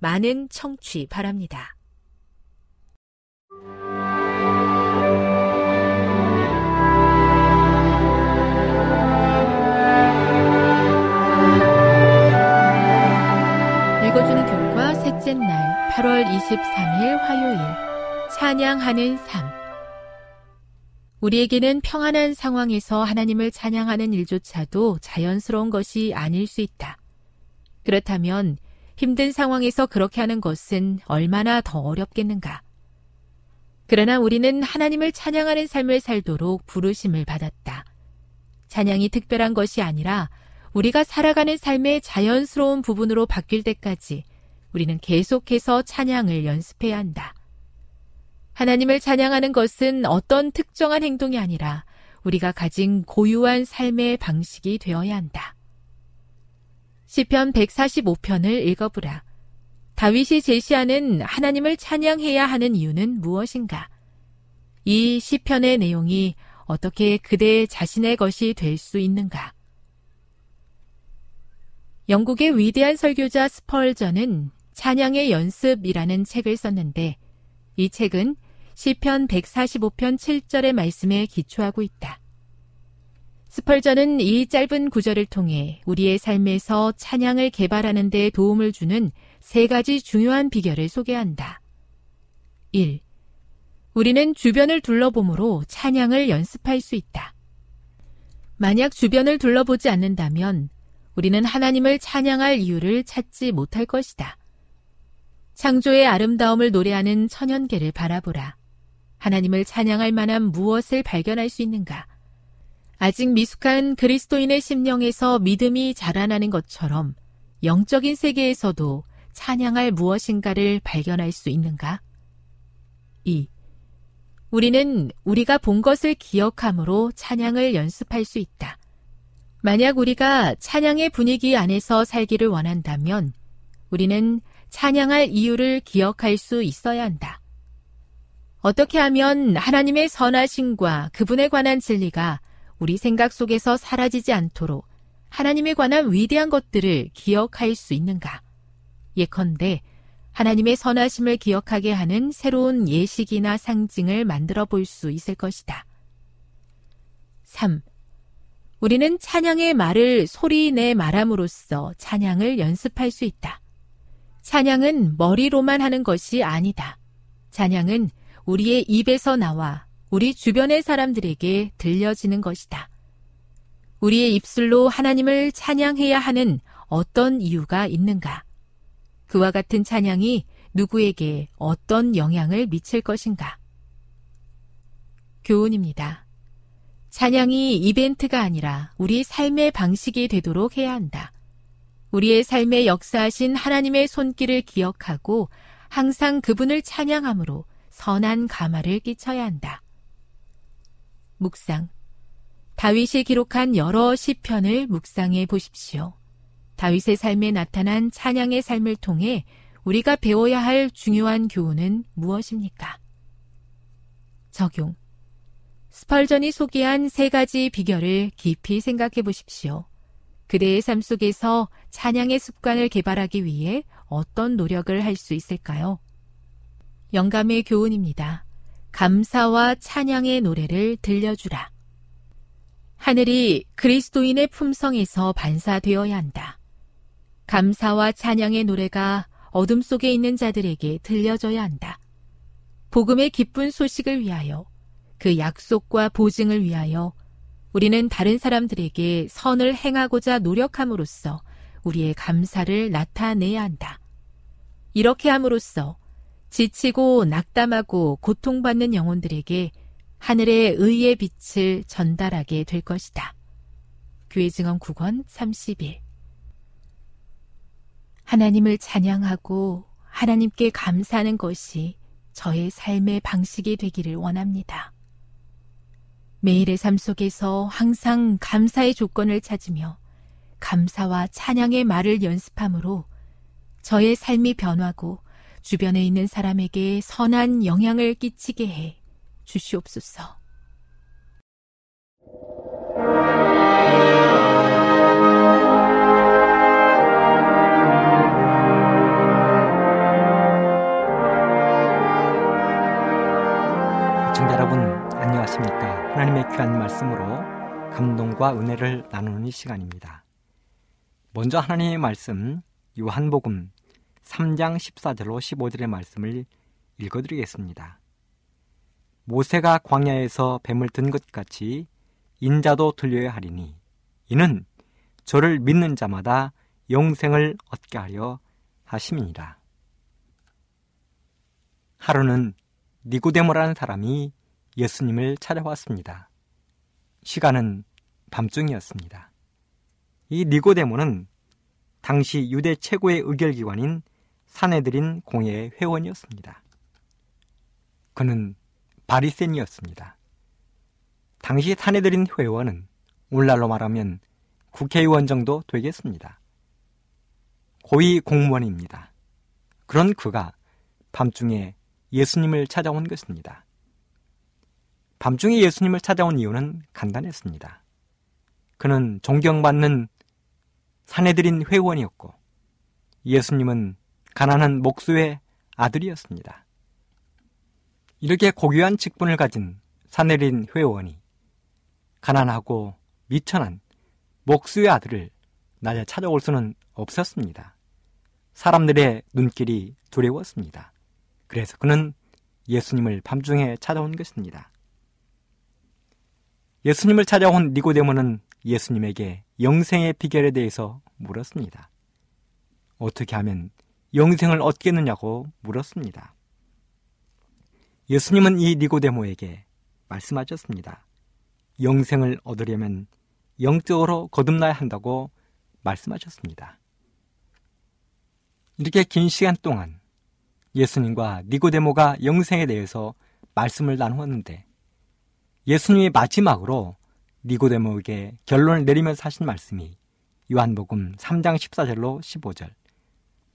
많은 청취 바랍니다. 읽어주는 교과 셋째 날 8월 23일 화요일 찬양하는 삶 우리에게는 평안한 상황에서 하나님을 찬양하는 일조차도 자연스러운 것이 아닐 수 있다. 그렇다면 힘든 상황에서 그렇게 하는 것은 얼마나 더 어렵겠는가. 그러나 우리는 하나님을 찬양하는 삶을 살도록 부르심을 받았다. 찬양이 특별한 것이 아니라 우리가 살아가는 삶의 자연스러운 부분으로 바뀔 때까지 우리는 계속해서 찬양을 연습해야 한다. 하나님을 찬양하는 것은 어떤 특정한 행동이 아니라 우리가 가진 고유한 삶의 방식이 되어야 한다. 시편 145편을 읽어보라. 다윗이 제시하는 하나님을 찬양해야 하는 이유는 무엇인가? 이 시편의 내용이 어떻게 그대 자신의 것이 될 수 있는가? 영국의 위대한 설교자 스펄전은 찬양의 연습이라는 책을 썼는데 이 책은 시편 145편 7절의 말씀에 기초하고 있다. 스펄전은 이 짧은 구절을 통해 우리의 삶에서 찬양을 개발하는 데 도움을 주는 세 가지 중요한 비결을 소개한다. 1. 우리는 주변을 둘러봄으로 찬양을 연습할 수 있다. 만약 주변을 둘러보지 않는다면 우리는 하나님을 찬양할 이유를 찾지 못할 것이다. 창조의 아름다움을 노래하는 천연계를 바라보라. 하나님을 찬양할 만한 무엇을 발견할 수 있는가? 아직 미숙한 그리스도인의 심령에서 믿음이 자라나는 것처럼 영적인 세계에서도 찬양할 무엇인가를 발견할 수 있는가? 2. 우리는 우리가 본 것을 기억함으로 찬양을 연습할 수 있다. 만약 우리가 찬양의 분위기 안에서 살기를 원한다면 우리는 찬양할 이유를 기억할 수 있어야 한다. 어떻게 하면 하나님의 선하심과 그분에 관한 진리가 우리 생각 속에서 사라지지 않도록 하나님에 관한 위대한 것들을 기억할 수 있는가? 예컨대 하나님의 선하심을 기억하게 하는 새로운 예식이나 상징을 만들어 볼 수 있을 것이다. 3. 우리는 찬양의 말을 소리 내 말함으로써 찬양을 연습할 수 있다. 찬양은 머리로만 하는 것이 아니다. 찬양은 우리의 입에서 나와 우리 주변의 사람들에게 들려지는 것이다. 우리의 입술로 하나님을 찬양해야 하는 어떤 이유가 있는가? 그와 같은 찬양이 누구에게 어떤 영향을 미칠 것인가? 교훈입니다. 찬양이 이벤트가 아니라 우리 삶의 방식이 되도록 해야 한다. 우리의 삶에 역사하신 하나님의 손길을 기억하고 항상 그분을 찬양함으로 선한 감화를 끼쳐야 한다. 묵상. 다윗이 기록한 여러 시편을 묵상해 보십시오. 다윗의 삶에 나타난 찬양의 삶을 통해 우리가 배워야 할 중요한 교훈은 무엇입니까? 적용. 스펄전이 소개한 세 가지 비결을 깊이 생각해 보십시오. 그대의 삶 속에서 찬양의 습관을 개발하기 위해 어떤 노력을 할 수 있을까요? 영감의 교훈입니다. 감사와 찬양의 노래를 들려주라. 하늘이 그리스도인의 품성에서 반사되어야 한다. 감사와 찬양의 노래가 어둠 속에 있는 자들에게 들려져야 한다. 복음의 기쁜 소식을 위하여 그 약속과 보증을 위하여 우리는 다른 사람들에게 선을 행하고자 노력함으로써 우리의 감사를 나타내야 한다. 이렇게 함으로써 지치고 낙담하고 고통받는 영혼들에게 하늘의 의의 빛을 전달하게 될 것이다. 교회 증언 9권 30일 하나님을 찬양하고 하나님께 감사하는 것이 저의 삶의 방식이 되기를 원합니다. 매일의 삶 속에서 항상 감사의 조건을 찾으며 감사와 찬양의 말을 연습함으로 저의 삶이 변하고 주변에 있는 사람에게 선한 영향을 끼치게 해 주시옵소서. 청자 여러분 안녕하십니까 하나님의 귀한 말씀으로 감동과 은혜를 나누는 이 시간입니다 먼저 하나님의 말씀 요한복음 3장 14절로 15절의 말씀을 읽어드리겠습니다 모세가 광야에서 뱀을 든 것 같이 인자도 들려야 하리니 이는 저를 믿는 자마다 영생을 얻게 하려 하심이니라 하루는 니고데모라는 사람이 예수님을 찾아왔습니다. 시간은 밤중이었습니다. 이 니고데모는 당시 유대 최고의 의결기관인 사내들인 공회의 회원이었습니다. 그는 바리센이었습니다. 당시 사내들인 회원은 오늘날로 말하면 국회의원 정도 되겠습니다. 고위 공무원입니다. 그런 그가 밤중에 예수님을 찾아온 것입니다. 밤중에 예수님을 찾아온 이유는 간단했습니다. 그는 존경받는 사내들인 회원이었고 예수님은 가난한 목수의 아들이었습니다. 이렇게 고귀한 직분을 가진 사내린 회원이 가난하고 미천한 목수의 아들을 낮에 찾아올 수는 없었습니다. 사람들의 눈길이 두려웠습니다. 그래서 그는 예수님을 밤중에 찾아온 것입니다. 예수님을 찾아온 니고데모는 예수님에게 영생의 비결에 대해서 물었습니다. 어떻게 하면 영생을 얻겠느냐고 물었습니다. 예수님은 이 니고데모에게 말씀하셨습니다. 영생을 얻으려면 영적으로 거듭나야 한다고 말씀하셨습니다. 이렇게 긴 시간 동안 예수님과 니고데모가 영생에 대해서 말씀을 나누었는데 예수님이 마지막으로 니고데모에게 결론을 내리면서 하신 말씀이 요한복음 3장 14절로 15절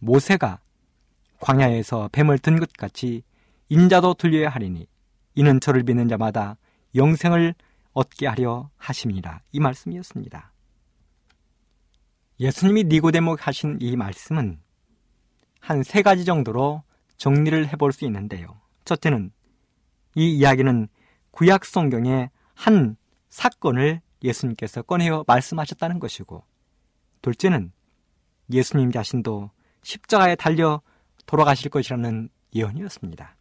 모세가 광야에서 뱀을 든 것 같이 인자도 들려야 하리니 이는 저를 믿는 자마다 영생을 얻게 하려 하심이라 이 말씀이었습니다. 예수님이 니고데모 하신 이 말씀은 한 세 가지 정도로 정리를 해볼 수 있는데요. 첫째는 이 이야기는 구약 성경의 한 사건을 예수님께서 꺼내어 말씀하셨다는 것이고, 둘째는 예수님 자신도 십자가에 달려 돌아가실 것이라는 예언이었습니다.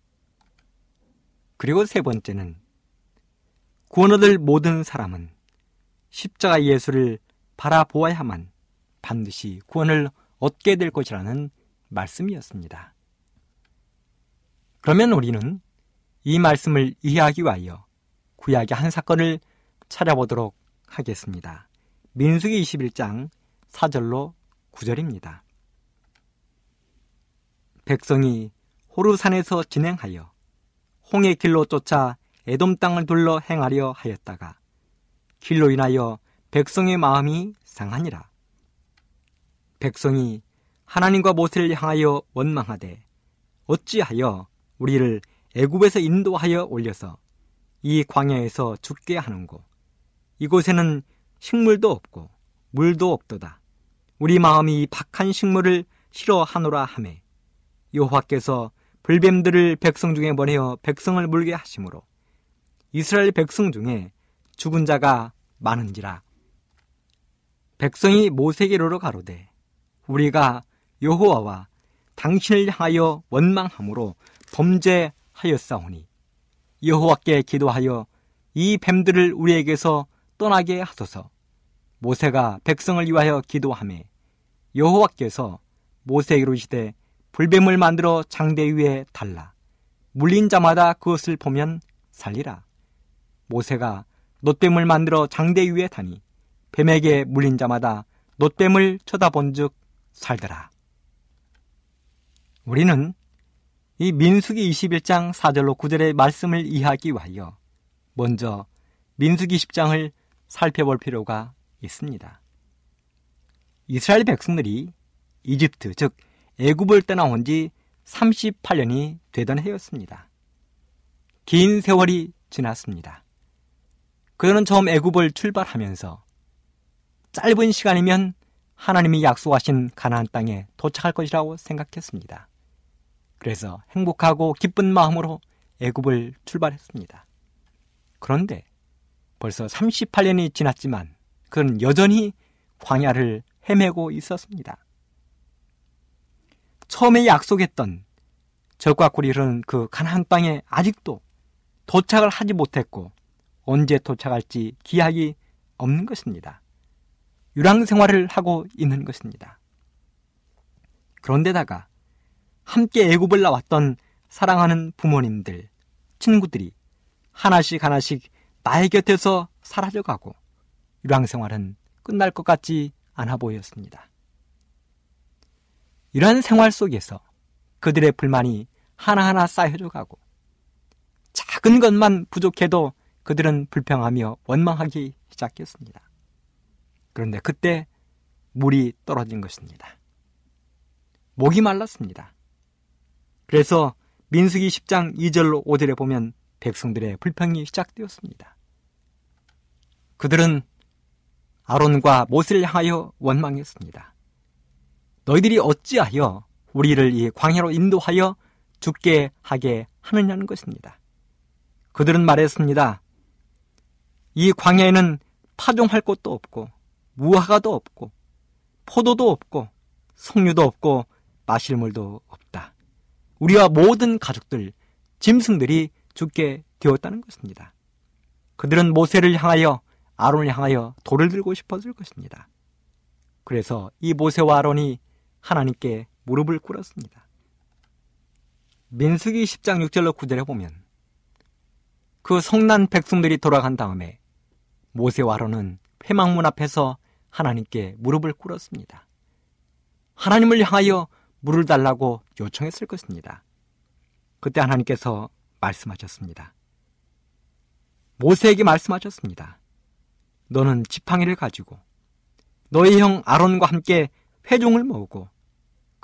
그리고 세 번째는 구원 얻을 모든 사람은 십자가 예수를 바라보아야만 반드시 구원을 얻게 될 것이라는 말씀이었습니다. 그러면 우리는 이 말씀을 이해하기 위하여 구약의 한 사건을 찾아보도록 하겠습니다. 민수기 21장 4절로 9절입니다. 백성이 호르산에서 진행하여 홍해 길로 쫓아 에돔 땅을 둘러 행하려 하였다가 길로 인하여 백성의 마음이 상하니라. 백성이 하나님과 모세를 향하여 원망하되 어찌하여 우리를 애굽에서 인도하여 올려서 이 광야에서 죽게 하는고 이곳에는 식물도 없고 물도 없도다. 우리 마음이 박한 식물을 싫어하노라 하매 여호와께서 불뱀들을 백성 중에 보내어 백성을 물게 하심으로 이스라엘 백성 중에 죽은 자가 많은지라 백성이 모세계로로 가로되 우리가 여호와와 당신을 향하여 원망함으로 범죄하였사오니 여호와께 기도하여 이 뱀들을 우리에게서 떠나게 하소서. 모세가 백성을 위하여 기도하매 여호와께서 모세에게 이르시되 불뱀을 만들어 장대 위에 달라 물린 자마다 그것을 보면 살리라. 모세가 놋뱀을 만들어 장대 위에 다니 뱀에게 물린 자마다 놋뱀을 쳐다본즉 살더라. 우리는 이 민수기 21장 4절로 9절의 말씀을 이해하기 위하여 먼저 민수기 10장을 살펴볼 필요가 있습니다. 이스라엘 백성들이 이집트, 즉 애굽을 떠나온 지 38년이 되던 해였습니다. 긴 세월이 지났습니다. 그들은 처음 애굽을 출발하면서 짧은 시간이면 하나님이 약속하신 가나안 땅에 도착할 것이라고 생각했습니다. 그래서 행복하고 기쁜 마음으로 애굽을 출발했습니다. 그런데 벌써 38년이 지났지만 그는 여전히 광야를 헤매고 있었습니다. 처음에 약속했던 적과 꿀이 흐르는 그 가나안 땅에 아직도 도착을 하지 못했고 언제 도착할지 기약이 없는 것입니다. 유랑 생활을 하고 있는 것입니다. 그런데다가 함께 애굽을 나왔던 사랑하는 부모님들, 친구들이 하나씩 하나씩 나의 곁에서 사라져가고 유랑 생활은 끝날 것 같지 않아 보였습니다. 이러한 생활 속에서 그들의 불만이 하나하나 쌓여져 가고 작은 것만 부족해도 그들은 불평하며 원망하기 시작했습니다. 그런데 그때 물이 떨어진 것입니다. 목이 말랐습니다. 그래서 민수기 10장 2절로 5절에 보면 백성들의 불평이 시작되었습니다. 그들은 아론과 모세를 향하여 원망했습니다. 너희들이 어찌하여 우리를 이 광야로 인도하여 죽게 하게 하느냐는 것입니다. 그들은 말했습니다. 이 광야에는 파종할 곳도 없고 무화과도 없고 포도도 없고 석류도 없고 마실 물도 없다. 우리와 모든 가족들, 짐승들이 죽게 되었다는 것입니다. 그들은 모세를 향하여 아론을 향하여 돌을 들고 싶었을 것입니다. 그래서 이 모세와 아론이 하나님께 무릎을 꿇었습니다. 민수기 10장 6절로 9절에 보면 그 성난 백성들이 돌아간 다음에 모세와 아론은 회망문 앞에서 하나님께 무릎을 꿇었습니다. 하나님을 향하여 물을 달라고 요청했을 것입니다. 그때 하나님께서 말씀하셨습니다. 모세에게 말씀하셨습니다. 너는 지팡이를 가지고 너희 형 아론과 함께 회종을 모으고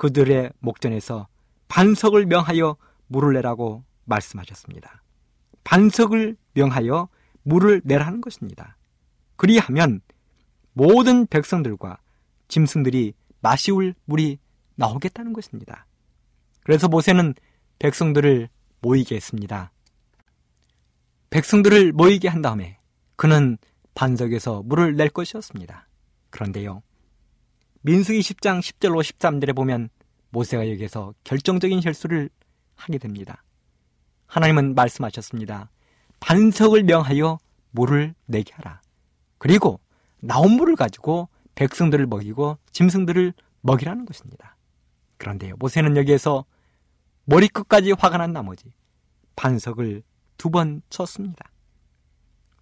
그들의 목전에서 반석을 명하여 물을 내라고 말씀하셨습니다. 반석을 명하여 물을 내라는 것입니다. 그리하면 모든 백성들과 짐승들이 마시울 물이 나오겠다는 것입니다. 그래서 모세는 백성들을 모이게 했습니다. 백성들을 모이게 한 다음에 그는 반석에서 물을 낼 것이었습니다. 그런데요. 민수기 10장 10절로 13절에 보면 모세가 여기에서 결정적인 실수를 하게 됩니다. 하나님은 말씀하셨습니다. 반석을 명하여 물을 내게 하라. 그리고 나온 물을 가지고 백성들을 먹이고 짐승들을 먹이라는 것입니다. 그런데요. 모세는 여기에서 머리끝까지 화가 난 나머지 반석을 두 번 쳤습니다.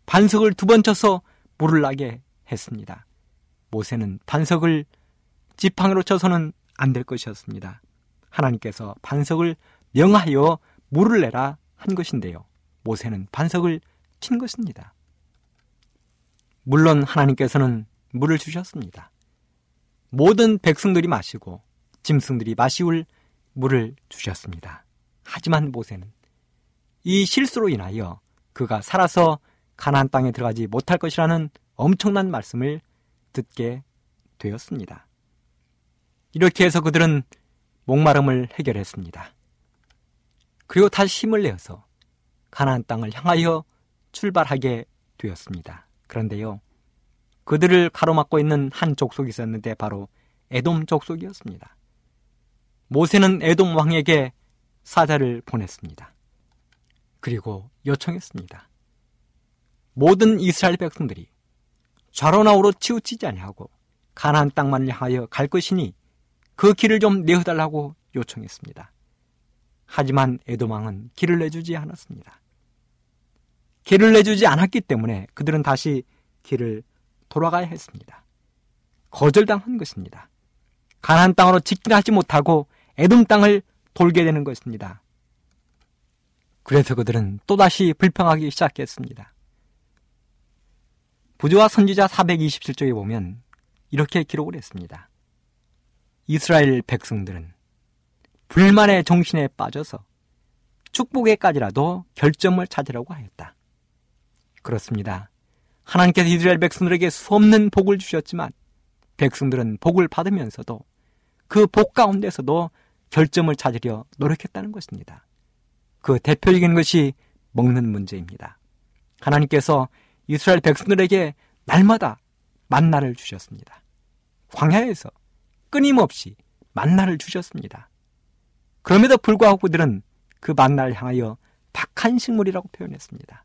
반석을 두 번 쳐서 물을 나게 했습니다. 모세는 반석을 지팡이로 쳐서는 안 될 것이었습니다. 하나님께서 반석을 명하여 물을 내라 한 것인데요. 모세는 반석을 친 것입니다. 물론 하나님께서는 물을 주셨습니다. 모든 백성들이 마시고 짐승들이 마시울 물을 주셨습니다. 하지만 모세는 이 실수로 인하여 그가 살아서 가나안 땅에 들어가지 못할 것이라는 엄청난 말씀을 듣게 되었습니다. 이렇게 해서 그들은 목마름을 해결했습니다. 그리고 다시 힘을 내어서 가나안 땅을 향하여 출발하게 되었습니다. 그런데요. 그들을 가로막고 있는 한 족속이 있었는데 바로 에돔 족속이었습니다. 모세는 에돔 왕에게 사자를 보냈습니다. 그리고 요청했습니다. 모든 이스라엘 백성들이 좌로나우로 치우치지 아니하고 가나안 땅만을 향하여 갈 것이니 그 길을 좀 내어달라고 요청했습니다. 하지만 에돔 왕은 길을 내주지 않았습니다. 길을 내주지 않았기 때문에 그들은 다시 길을 돌아가야 했습니다. 거절당한 것입니다. 가나안 땅으로 직진하지 못하고 에돔 땅을 돌게 되는 것입니다. 그래서 그들은 또다시 불평하기 시작했습니다. 부조와 선지자 427쪽에 보면 이렇게 기록을 했습니다. 이스라엘 백성들은 불만의 정신에 빠져서 축복에까지라도 결점을 찾으려고 하였다. 그렇습니다. 하나님께서 이스라엘 백성들에게 수없는 복을 주셨지만 백성들은 복을 받으면서도 그 복 가운데서도 결점을 찾으려 노력했다는 것입니다. 그 대표적인 것이 먹는 문제입니다. 하나님께서 이스라엘 백성들에게 날마다 만나를 주셨습니다. 광야에서 끊임없이 만나를 주셨습니다. 그럼에도 불구하고 그들은 그 만나를 향하여 박한 식물이라고 표현했습니다.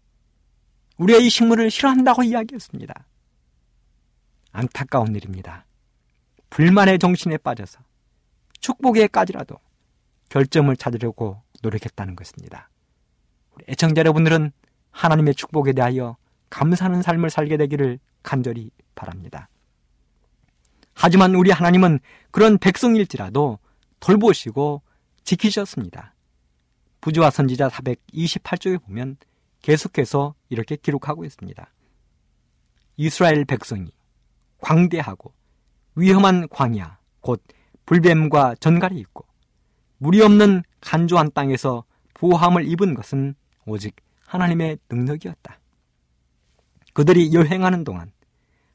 우리가 이 식물을 싫어한다고 이야기했습니다. 안타까운 일입니다. 불만의 정신에 빠져서 축복에까지라도 결점을 찾으려고 노력했다는 것입니다. 우리 애청자 여러분들은 하나님의 축복에 대하여 감사하는 삶을 살게 되기를 간절히 바랍니다. 하지만 우리 하나님은 그런 백성일지라도 돌보시고 지키셨습니다. 부지와 선지자 428쪽에 보면 계속해서 이렇게 기록하고 있습니다. 이스라엘 백성이 광대하고 위험한 광야, 곧 불뱀과 전갈이 있고 물이 없는 간조한 땅에서 보호함을 입은 것은 오직 하나님의 능력이었다. 그들이 여행하는 동안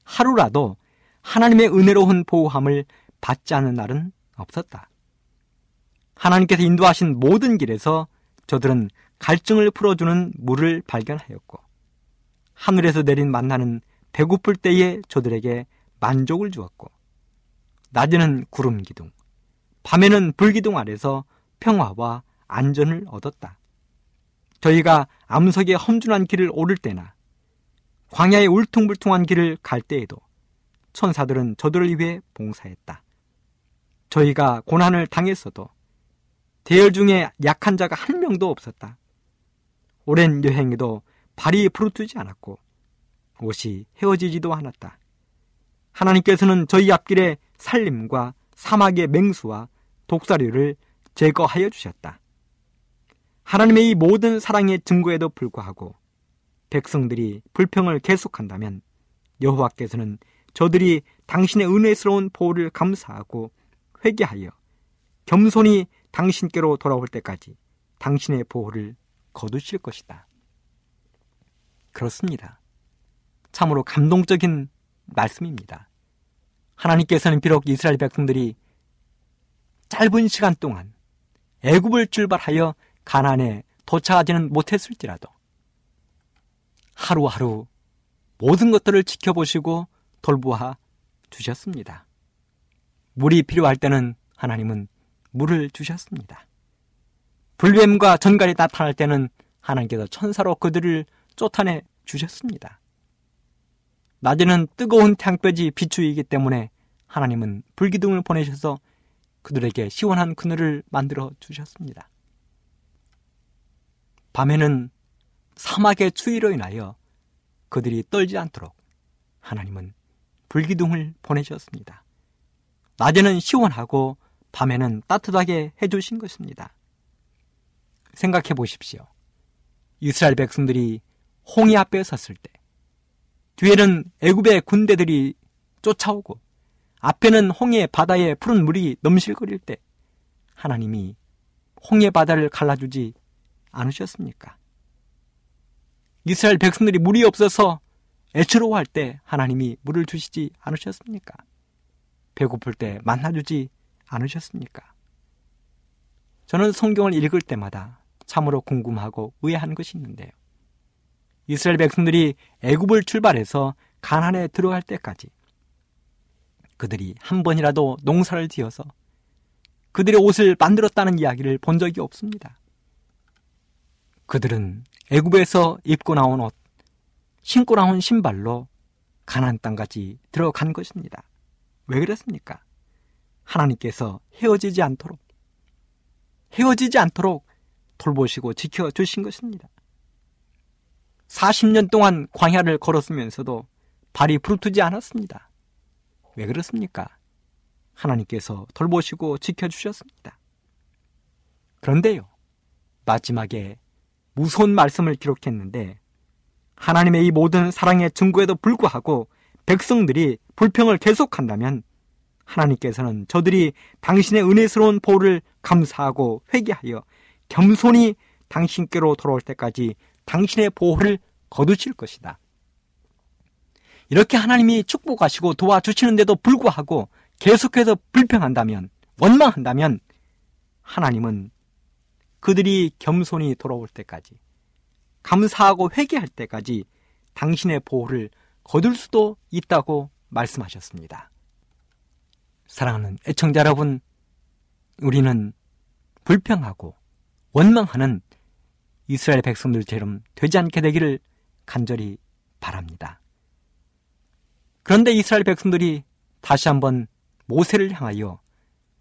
하루라도 하나님의 은혜로운 보호함을 받지 않는 날은 없었다. 하나님께서 인도하신 모든 길에서 저들은 갈증을 풀어주는 물을 발견하였고 하늘에서 내린 만나는 배고플 때에 저들에게 만족을 주었고 낮에는 구름 기둥, 밤에는 불 기둥 아래서 평화와 안전을 얻었다. 저희가 암석의 험준한 길을 오를 때나 광야의 울퉁불퉁한 길을 갈 때에도 천사들은 저들을 위해 봉사했다. 저희가 고난을 당했어도 대열 중에 약한 자가 한 명도 없었다. 오랜 여행에도 발이 부르트지 않았고 옷이 헤어지지도 않았다. 하나님께서는 저희 앞길에 살림과 사막의 맹수와 독사류를 제거하여 주셨다. 하나님의 이 모든 사랑의 증거에도 불구하고 백성들이 불평을 계속한다면 여호와께서는 저들이 당신의 은혜스러운 보호를 감사하고 회개하여 겸손히 당신께로 돌아올 때까지 당신의 보호를 거두실 것이다. 그렇습니다. 참으로 감동적인 말씀입니다. 하나님께서는 비록 이스라엘 백성들이 짧은 시간 동안 애굽을 출발하여 가난에 도착하지는 못했을지라도 하루하루 모든 것들을 지켜보시고 돌보아 주셨습니다. 물이 필요할 때는 하나님은 물을 주셨습니다. 불뱀과 전갈이 나타날 때는 하나님께서 천사로 그들을 쫓아내 주셨습니다. 낮에는 뜨거운 태양볕이 비추이기 때문에 하나님은 불기둥을 보내셔서 그들에게 시원한 그늘을 만들어 주셨습니다. 밤에는 사막의 추위로 인하여 그들이 떨지 않도록 하나님은 불기둥을 보내셨습니다. 낮에는 시원하고 밤에는 따뜻하게 해주신 것입니다. 생각해 보십시오. 이스라엘 백성들이 홍해 앞에 섰을 때, 뒤에는 애굽의 군대들이 쫓아오고, 앞에는 홍해 바다에 푸른 물이 넘실거릴 때, 하나님이 홍해 바다를 갈라주지 않으셨습니까? 이스라엘 백성들이 물이 없어서 애처로워할 때 하나님이 물을 주시지 않으셨습니까? 배고플 때 만나주지 않으셨습니까? 저는 성경을 읽을 때마다 참으로 궁금하고 의아한 것이 있는데요. 이스라엘 백성들이 애굽을 출발해서 가난에 들어갈 때까지 그들이 한 번이라도 농사를 지어서 그들의 옷을 만들었다는 이야기를 본 적이 없습니다. 그들은 애굽에서 입고 나온 옷, 신고 나온 신발로 가난 땅까지 들어간 것입니다. 왜 그랬습니까? 하나님께서 헤어지지 않도록 헤어지지 않도록 돌보시고 지켜 주신 것입니다. 40년 동안 광야를 걸었으면서도 발이 부르트지 않았습니다. 왜 그렇습니까? 하나님께서 돌보시고 지켜주셨습니다. 그런데요, 마지막에 무서운 말씀을 기록했는데, 하나님의 이 모든 사랑의 증거에도 불구하고 백성들이 불평을 계속한다면, 하나님께서는 저들이 당신의 은혜스러운 보호를 감사하고 회개하여 겸손히 당신께로 돌아올 때까지 당신의 보호를 거두실 것이다. 이렇게 하나님이 축복하시고 도와주시는데도 불구하고 계속해서 불평한다면, 원망한다면, 하나님은 그들이 겸손히 돌아올 때까지, 감사하고 회개할 때까지 당신의 보호를 거둘 수도 있다고 말씀하셨습니다. 사랑하는 애청자 여러분, 우리는 불평하고 원망하는 이스라엘 백성들처럼 되지 않게 되기를 간절히 바랍니다. 그런데 이스라엘 백성들이 다시 한번 모세를 향하여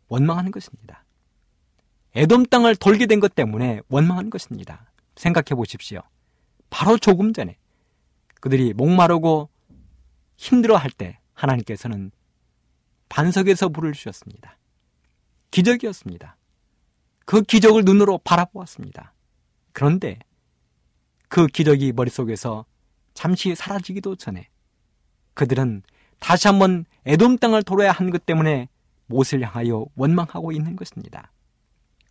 원망하는 것입니다. 에돔 땅을 돌게 된 것 때문에 원망하는 것입니다. 생각해 보십시오. 바로 조금 전에 그들이 목마르고 힘들어 할 때 하나님께서는 반석에서 불을 주셨습니다. 기적이었습니다. 그 기적을 눈으로 바라보았습니다. 그런데 그 기적이 머릿속에서 잠시 사라지기도 전에 그들은 다시 한번 에돔 땅을 돌아야 한 것 때문에 못을 향하여 원망하고 있는 것입니다.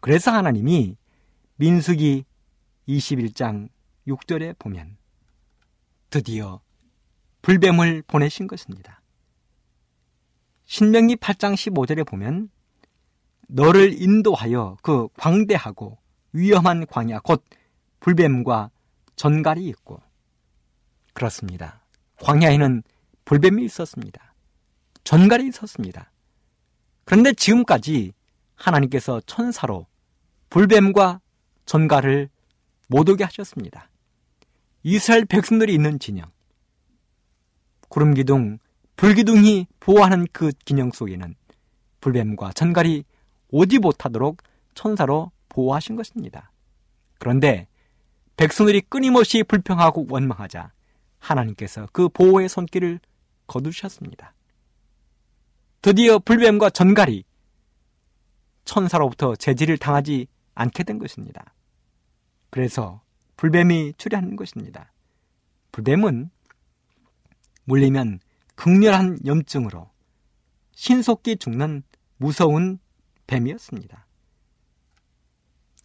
그래서 하나님이 민수기 21장 6절에 보면 드디어 불뱀을 보내신 것입니다. 신명기 8장 15절에 보면 너를 인도하여 그 광대하고 위험한 광야 곧 불뱀과 전갈이 있고 그렇습니다. 광야에는 불뱀이 있었습니다. 전갈이 있었습니다. 그런데 지금까지 하나님께서 천사로 불뱀과 전갈을 못 오게 하셨습니다. 이스라엘 백성들이 있는 진영, 구름 기둥, 불 기둥이 보호하는 그 기념 속에는 불뱀과 전갈이 오지 못하도록 천사로 보호하신 것입니다. 그런데 백성들이 끊임없이 불평하고 원망하자 하나님께서 그 보호의 손길을 거두셨습니다. 드디어 불뱀과 전갈이 천사로부터 제지를 당하지 않게 된 것입니다. 그래서 불뱀이 출현하는 것입니다. 불뱀은 물리면 극렬한 염증으로 신속히 죽는 무서운 뱀이었습니다.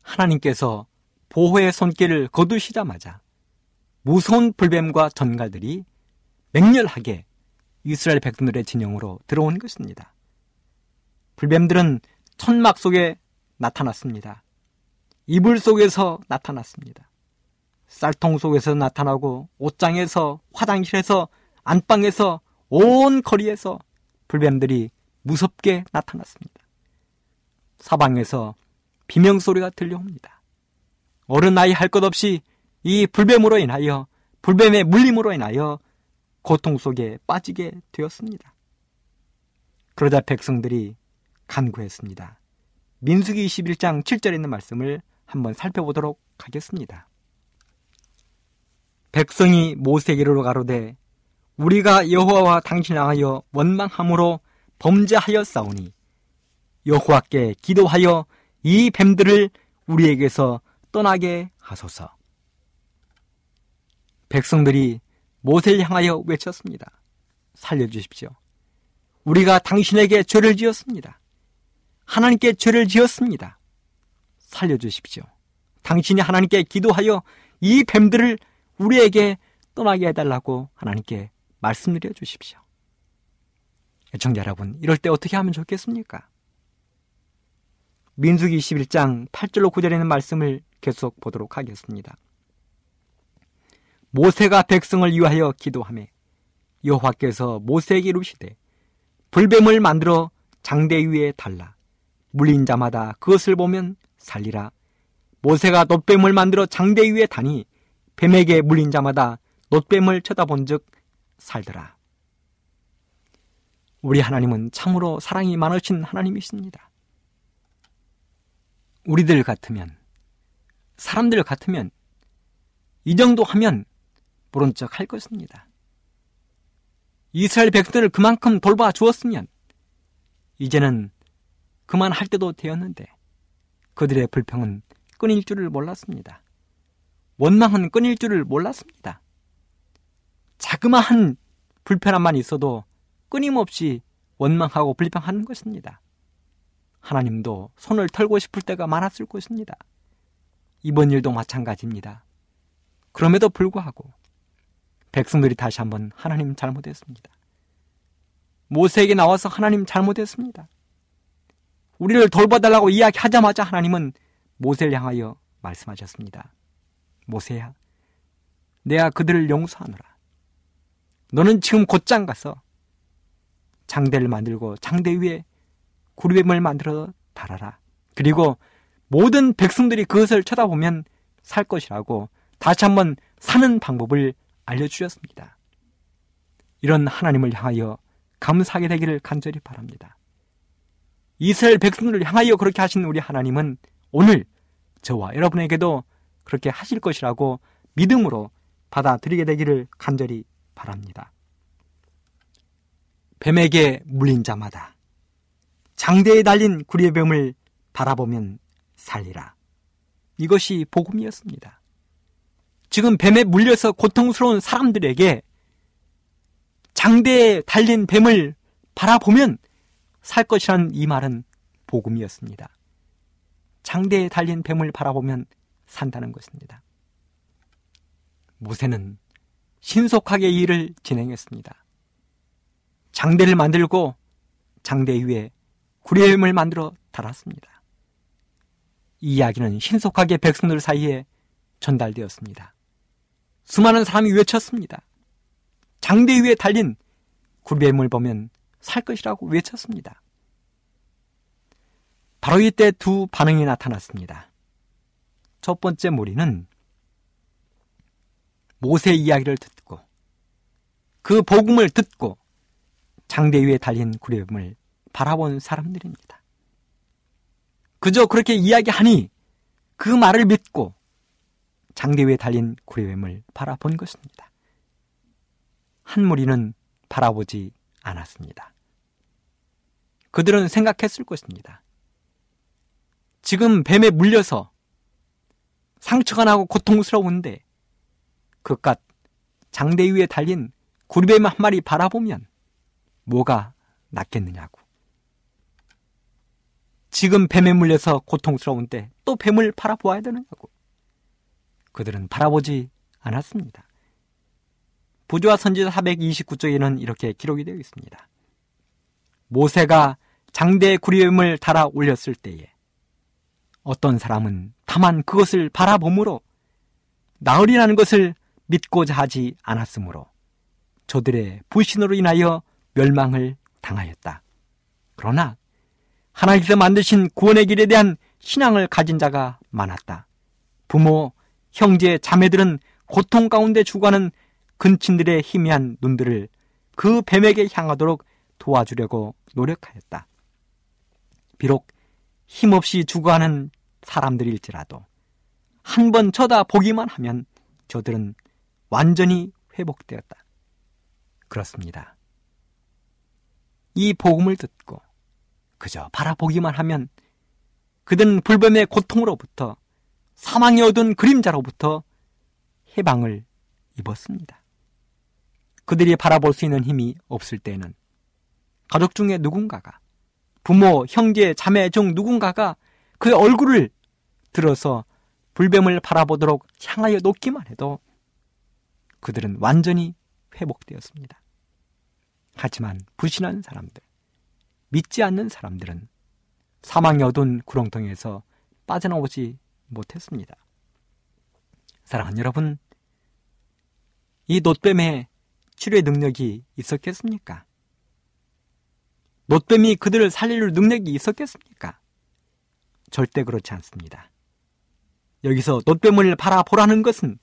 하나님께서 보호의 손길을 거두시자마자 무서운 불뱀과 전갈들이 맹렬하게 이스라엘 백성들의 진영으로 들어온 것입니다. 불뱀들은 천막 속에 나타났습니다. 이불 속에서 나타났습니다. 쌀통 속에서 나타나고 옷장에서 화장실에서 안방에서 온 거리에서 불뱀들이 무섭게 나타났습니다. 사방에서 비명소리가 들려옵니다. 어른 아이 할 것 없이 이 불뱀으로 인하여 불뱀의 물림으로 인하여 고통 속에 빠지게 되었습니다. 그러자 백성들이 간구했습니다. 민수기 21장 7절에 있는 말씀을 한번 살펴보도록 하겠습니다. 백성이 모세에게로 가로되 우리가 여호와와 당신 향하여 원망함으로 범죄하였사오니 여호와께 기도하여 이 뱀들을 우리에게서 떠나게 하소서. 백성들이 모세를 향하여 외쳤습니다. 살려주십시오. 우리가 당신에게 죄를 지었습니다. 하나님께 죄를 지었습니다. 살려주십시오. 당신이 하나님께 기도하여 이 뱀들을 우리에게 떠나게 해달라고 하나님께 말씀드려 주십시오. 애청자 여러분, 이럴 때 어떻게 하면 좋겠습니까? 민수기 21장 8절로 9절에 있는 말씀을 계속 보도록 하겠습니다. 모세가 백성을 위하여 기도하며 여호와께서 모세에게 이르시되 불뱀을 만들어 장대 위에 달라 물린 자마다 그것을 보면 살리라 모세가 놋뱀을 만들어 장대 위에 다니 뱀에게 물린 자마다 놋뱀을 쳐다본즉 살더라. 우리 하나님은 참으로 사랑이 많으신 하나님이십니다. 우리들 같으면 사람들 같으면 이 정도 하면 모른 척 할 것입니다. 이스라엘 백성을 그만큼 돌봐 주었으면 이제는 그만할 때도 되었는데 그들의 불평은 끊일 줄을 몰랐습니다. 원망은 끊일 줄을 몰랐습니다. 자그마한 불편함만 있어도 끊임없이 원망하고 불평하는 것입니다. 하나님도 손을 털고 싶을 때가 많았을 것입니다. 이번 일도 마찬가지입니다. 그럼에도 불구하고 백성들이 다시 한번 하나님 잘못했습니다. 모세에게 나와서 하나님 잘못했습니다. 우리를 돌봐달라고 이야기하자마자 하나님은 모세를 향하여 말씀하셨습니다. 모세야, 내가 그들을 용서하노라. 너는 지금 곧장 가서 장대를 만들고 장대 위에 구리뱀을 만들어 달아라. 그리고 모든 백성들이 그것을 쳐다보면 살 것이라고 다시 한번 사는 방법을 알려주셨습니다. 이런 하나님을 향하여 감사하게 되기를 간절히 바랍니다. 이스라엘 백성들을 향하여 그렇게 하신 우리 하나님은 오늘 저와 여러분에게도 그렇게 하실 것이라고 믿음으로 받아들이게 되기를 간절히 바랍니다. 뱀에게 물린 자마다 장대에 달린 구리의 뱀을 바라보면 살리라. 이것이 복음이었습니다. 지금 뱀에 물려서 고통스러운 사람들에게 장대에 달린 뱀을 바라보면 살 것이란 이 말은 복음이었습니다. 장대에 달린 뱀을 바라보면 산다는 것입니다. 모세는 신속하게 일을 진행했습니다. 장대를 만들고 장대 위에 구레뱀을 만들어 달았습니다. 이 이야기는 신속하게 백성들 사이에 전달되었습니다. 수많은 사람이 외쳤습니다. 장대 위에 달린 굴뱀을 보면 살 것이라고 외쳤습니다. 바로 이때 두 반응이 나타났습니다. 첫 번째 무리는 모세 이야기를 듣고 그 복음을 듣고 장대 위에 달린 구레뱀을 바라본 사람들입니다. 그저 그렇게 이야기하니 그 말을 믿고 장대 위에 달린 구레뱀을 바라본 것입니다. 한 무리는 바라보지 않았습니다. 그들은 생각했을 것입니다. 지금 뱀에 물려서 상처가 나고 고통스러운데 그깟 장대 위에 달린 구리뱀 한 마리 바라보면 뭐가 낫겠느냐고. 지금 뱀에 물려서 고통스러운데 또 뱀을 바라보아야 되느냐고. 그들은 바라보지 않았습니다. 부조와 선지자 429쪽에는 이렇게 기록이 되어 있습니다. 모세가 장대 구리뱀을 달아 올렸을 때에 어떤 사람은 다만 그것을 바라보므로 나으리라는 것을 믿고자 하지 않았으므로 저들의 불신으로 인하여 멸망을 당하였다. 그러나 하나님께서 만드신 구원의 길에 대한 신앙을 가진 자가 많았다. 부모, 형제, 자매들은 고통 가운데 죽어가는 근친들의 희미한 눈들을 그 뱀에게 향하도록 도와주려고 노력하였다. 비록 힘없이 죽어가는 사람들일지라도 한 번 쳐다보기만 하면 저들은 완전히 회복되었다. 그렇습니다. 이 복음을 듣고 그저 바라보기만 하면 그들은 불뱀의 고통으로부터 사망이 얻은 그림자로부터 해방을 입었습니다. 그들이 바라볼 수 있는 힘이 없을 때는 가족 중에 누군가가 부모, 형제, 자매 중 누군가가 그의 얼굴을 들어서 불뱀을 바라보도록 향하여 놓기만 해도 그들은 완전히 회복되었습니다. 하지만 불신한 사람들, 믿지 않는 사람들은 사망의 어두운 구렁텅이에서 빠져나오지 못했습니다. 사랑하는 여러분, 이 놋뱀의 치료의 능력이 있었겠습니까? 놋뱀이 그들을 살릴 능력이 있었겠습니까? 절대 그렇지 않습니다. 여기서 놋뱀을 바라보라는 것은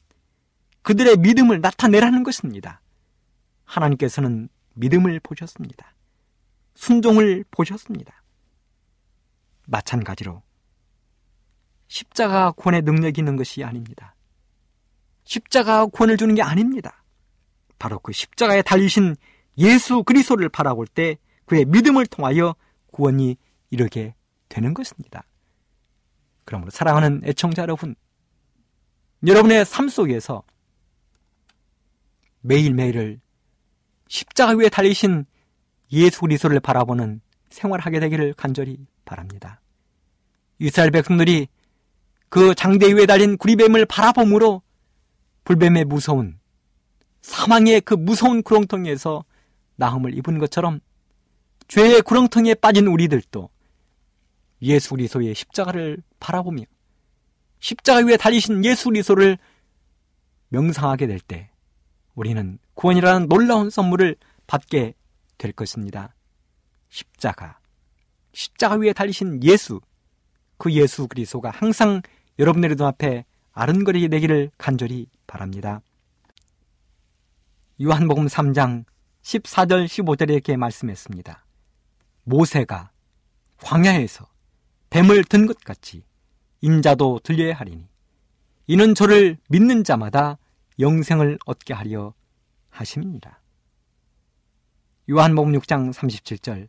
그들의 믿음을 나타내라는 것입니다. 하나님께서는 믿음을 보셨습니다. 순종을 보셨습니다. 마찬가지로 십자가 구원의 능력이 있는 것이 아닙니다. 십자가 구원을 주는 게 아닙니다. 바로 그 십자가에 달리신 예수 그리스도를 바라볼 때 그의 믿음을 통하여 구원이 이르게 되는 것입니다. 그러므로 사랑하는 애청자 여러분, 여러분의 삶 속에서 매일매일을 십자가 위에 달리신 예수 그리스도를 바라보는 생활하게 되기를 간절히 바랍니다. 이스라엘 백성들이 그 장대 위에 달린 구리뱀을 바라봄으로 불뱀의 무서운 사망의 그 무서운 구렁텅이에서 나음을 입은 것처럼 죄의 구렁텅이에 빠진 우리들도 예수 그리스도의 십자가를 바라보며 십자가 위에 달리신 예수 그리스도를 명상하게 될 때 우리는 구원이라는 놀라운 선물을 받게 될 것입니다. 십자가, 십자가 위에 달리신 예수, 그 예수 그리스도가 항상 여러분들의 눈앞에 아른거리게 되기를 간절히 바랍니다. 요한복음 3장 14절 15절에 이렇게 말씀했습니다. 모세가 광야에서 뱀을 든 것 같이 인자도 들려야 하리니 이는 저를 믿는 자마다 영생을 얻게 하려 하심이니라. 요한복음 6장 37절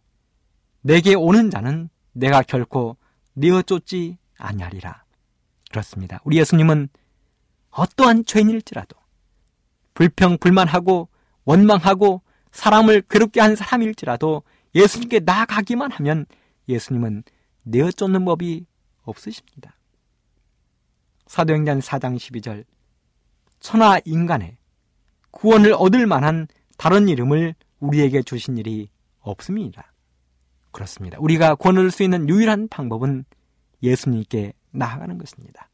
내게 오는 자는 내가 결코 내어 쫓지 아니하리라. 그렇습니다. 우리 예수님은 어떠한 죄인일지라도 불평 불만하고 원망하고 사람을 괴롭게 한 사람일지라도 예수님께 나아가기만 하면 예수님은 내어 쫓는 법이 없으십니다. 사도행전 4장 12절 천하 인간의 구원을 얻을 만한 다른 이름을 우리에게 주신 일이 없습니다. 그렇습니다. 우리가 구원을 수 있는 유일한 방법은 예수님께 나아가는 것입니다.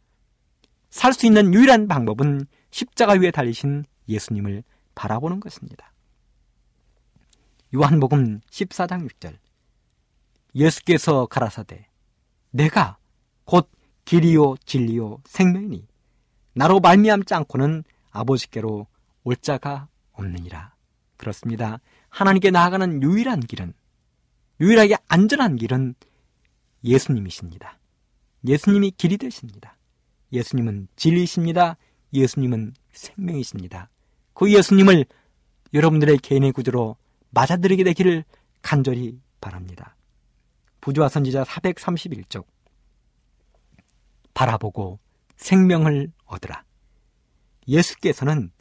살 수 있는 유일한 방법은 십자가 위에 달리신 예수님을 바라보는 것입니다. 요한복음 14장 6절 예수께서 가라사대 내가 곧 길이요 진리요 생명이니 나로 말미암지 않고는 아버지께로 올 자가 없느니라. 그렇습니다. 하나님께 나아가는 유일한 길은 유일하게 안전한 길은 예수님이십니다. 예수님이 길이 되십니다. 예수님은 진리이십니다. 예수님은 생명이십니다. 그 예수님을 여러분들의 개인의 구조로 맞아들이게 되기를 간절히 바랍니다. 부조화 선지자 431쪽 바라보고 생명을 얻으라. 예수께서는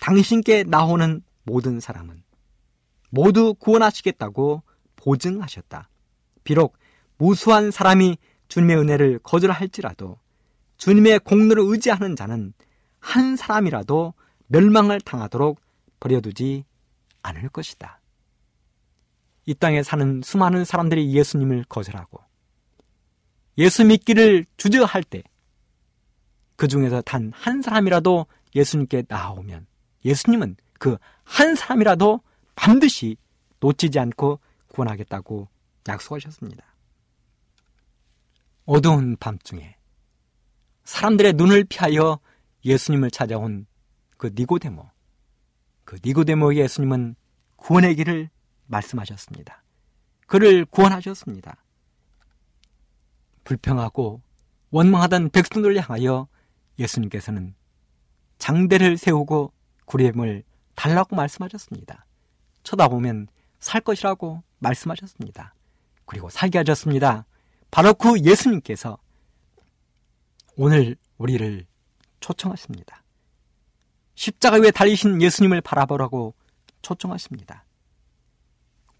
당신께 나오는 모든 사람은 모두 구원하시겠다고 보증하셨다. 비록 무수한 사람이 주님의 은혜를 거절할지라도 주님의 공로를 의지하는 자는 한 사람이라도 멸망을 당하도록 버려두지 않을 것이다. 이 땅에 사는 수많은 사람들이 예수님을 거절하고 예수 믿기를 주저할 때 그 중에서 단 한 사람이라도 예수님께 나오면 예수님은 그 한 사람이라도 반드시 놓치지 않고 구원하겠다고 약속하셨습니다. 어두운 밤중에 사람들의 눈을 피하여 예수님을 찾아온 그 니고데모, 그 니고데모의 예수님은 구원의 길을 말씀하셨습니다. 그를 구원하셨습니다. 불평하고 원망하던 백성들을 향하여 예수님께서는 장대를 세우고 구리엠을 달라고 말씀하셨습니다. 쳐다보면 살 것이라고 말씀하셨습니다. 그리고 살게 하셨습니다. 바로 그 예수님께서 오늘 우리를 초청하십니다. 십자가 위에 달리신 예수님을 바라보라고 초청하십니다.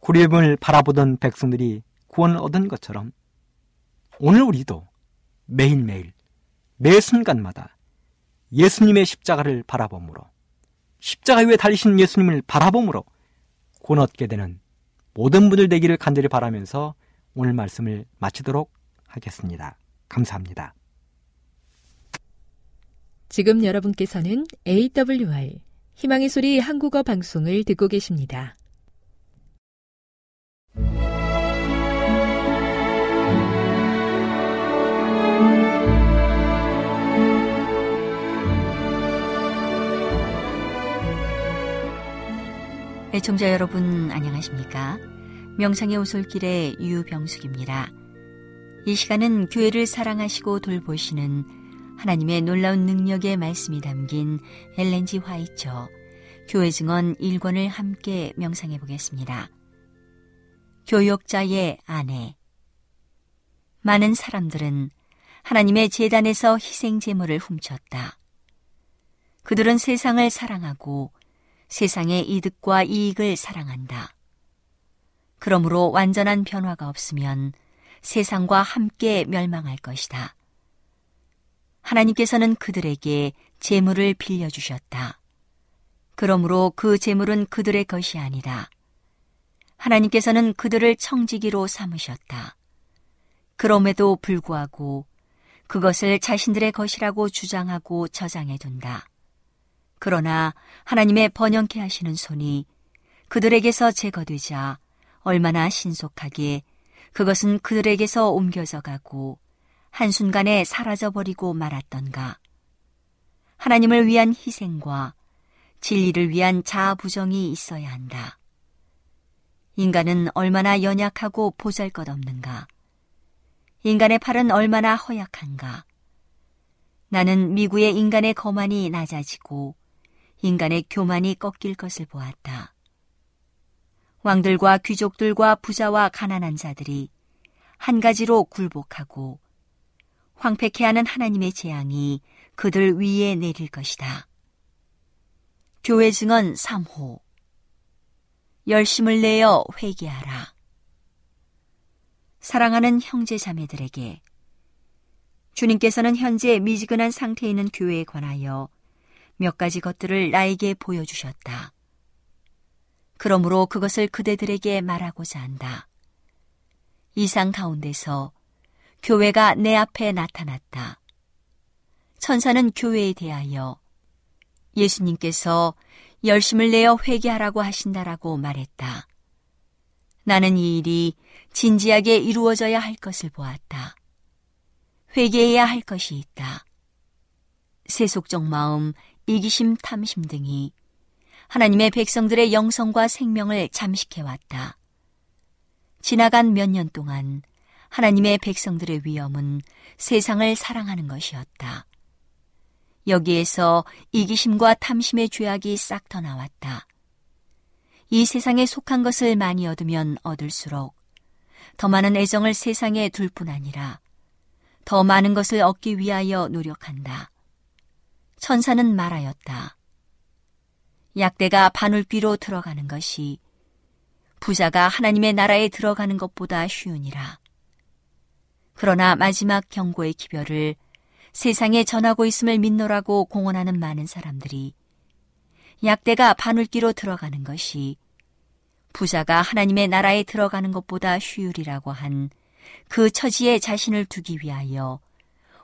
구림을 바라보던 백성들이 구원을 얻은 것처럼 오늘 우리도 매일매일 매 순간마다 예수님의 십자가를 바라봄으로 십자가 위에 달리신 예수님을 바라봄으로 구원 얻게 되는 모든 분들 되기를 간절히 바라면서 오늘 말씀을 마치도록 하겠습니다. 감사합니다. 지금 여러분께서는 AWR 희망의 소리 한국어 방송을 듣고 계십니다. 애청자 여러분 안녕하십니까? 명상의 오솔길의 유병숙입니다. 이 시간은 교회를 사랑하시고 돌보시는 하나님의 놀라운 능력의 말씀이 담긴 엘렌지 화이처 교회 증언 1권을 함께 명상해 보겠습니다. 교역자의 아내 많은 사람들은 하나님의 재단에서 희생 제물을 훔쳤다. 그들은 세상을 사랑하고 세상의 이득과 이익을 사랑한다. 그러므로 완전한 변화가 없으면 세상과 함께 멸망할 것이다. 하나님께서는 그들에게 재물을 빌려주셨다. 그러므로 그 재물은 그들의 것이 아니다. 하나님께서는 그들을 청지기로 삼으셨다. 그럼에도 불구하고 그것을 자신들의 것이라고 주장하고 저장해 둔다. 그러나 하나님의 번영케 하시는 손이 그들에게서 제거되자 얼마나 신속하게 그것은 그들에게서 옮겨져 가고 한순간에 사라져버리고 말았던가. 하나님을 위한 희생과 진리를 위한 자아부정이 있어야 한다. 인간은 얼마나 연약하고 보잘 것 없는가. 인간의 팔은 얼마나 허약한가. 나는 미구의 인간의 거만이 낮아지고 인간의 교만이 꺾일 것을 보았다. 왕들과 귀족들과 부자와 가난한 자들이 한 가지로 굴복하고 황폐케 하는 하나님의 재앙이 그들 위에 내릴 것이다. 교회 증언 3호 열심을 내어 회개하라. 사랑하는 형제 자매들에게 주님께서는 현재 미지근한 상태에 있는 교회에 관하여 몇 가지 것들을 나에게 보여주셨다. 그러므로 그것을 그대들에게 말하고자 한다. 이상 가운데서 교회가 내 앞에 나타났다. 천사는 교회에 대하여 예수님께서 열심을 내어 회개하라고 하신다라고 말했다. 나는 이 일이 진지하게 이루어져야 할 것을 보았다. 회개해야 할 것이 있다. 세속적 마음, 이기심, 탐심 등이 하나님의 백성들의 영성과 생명을 잠식해왔다. 지나간 몇 년 동안 하나님의 백성들의 위험은 세상을 사랑하는 것이었다. 여기에서 이기심과 탐심의 죄악이 싹더 나왔다. 이 세상에 속한 것을 많이 얻으면 얻을수록 더 많은 애정을 세상에 둘 뿐 아니라 더 많은 것을 얻기 위하여 노력한다. 천사는 말하였다. 약대가 바늘귀로 들어가는 것이 부자가 하나님의 나라에 들어가는 것보다 쉬우니라. 그러나 마지막 경고의 기별을 세상에 전하고 있음을 믿노라고 공언하는 많은 사람들이 약대가 바늘귀로 들어가는 것이 부자가 하나님의 나라에 들어가는 것보다 쉬우리라고 한 그 처지에 자신을 두기 위하여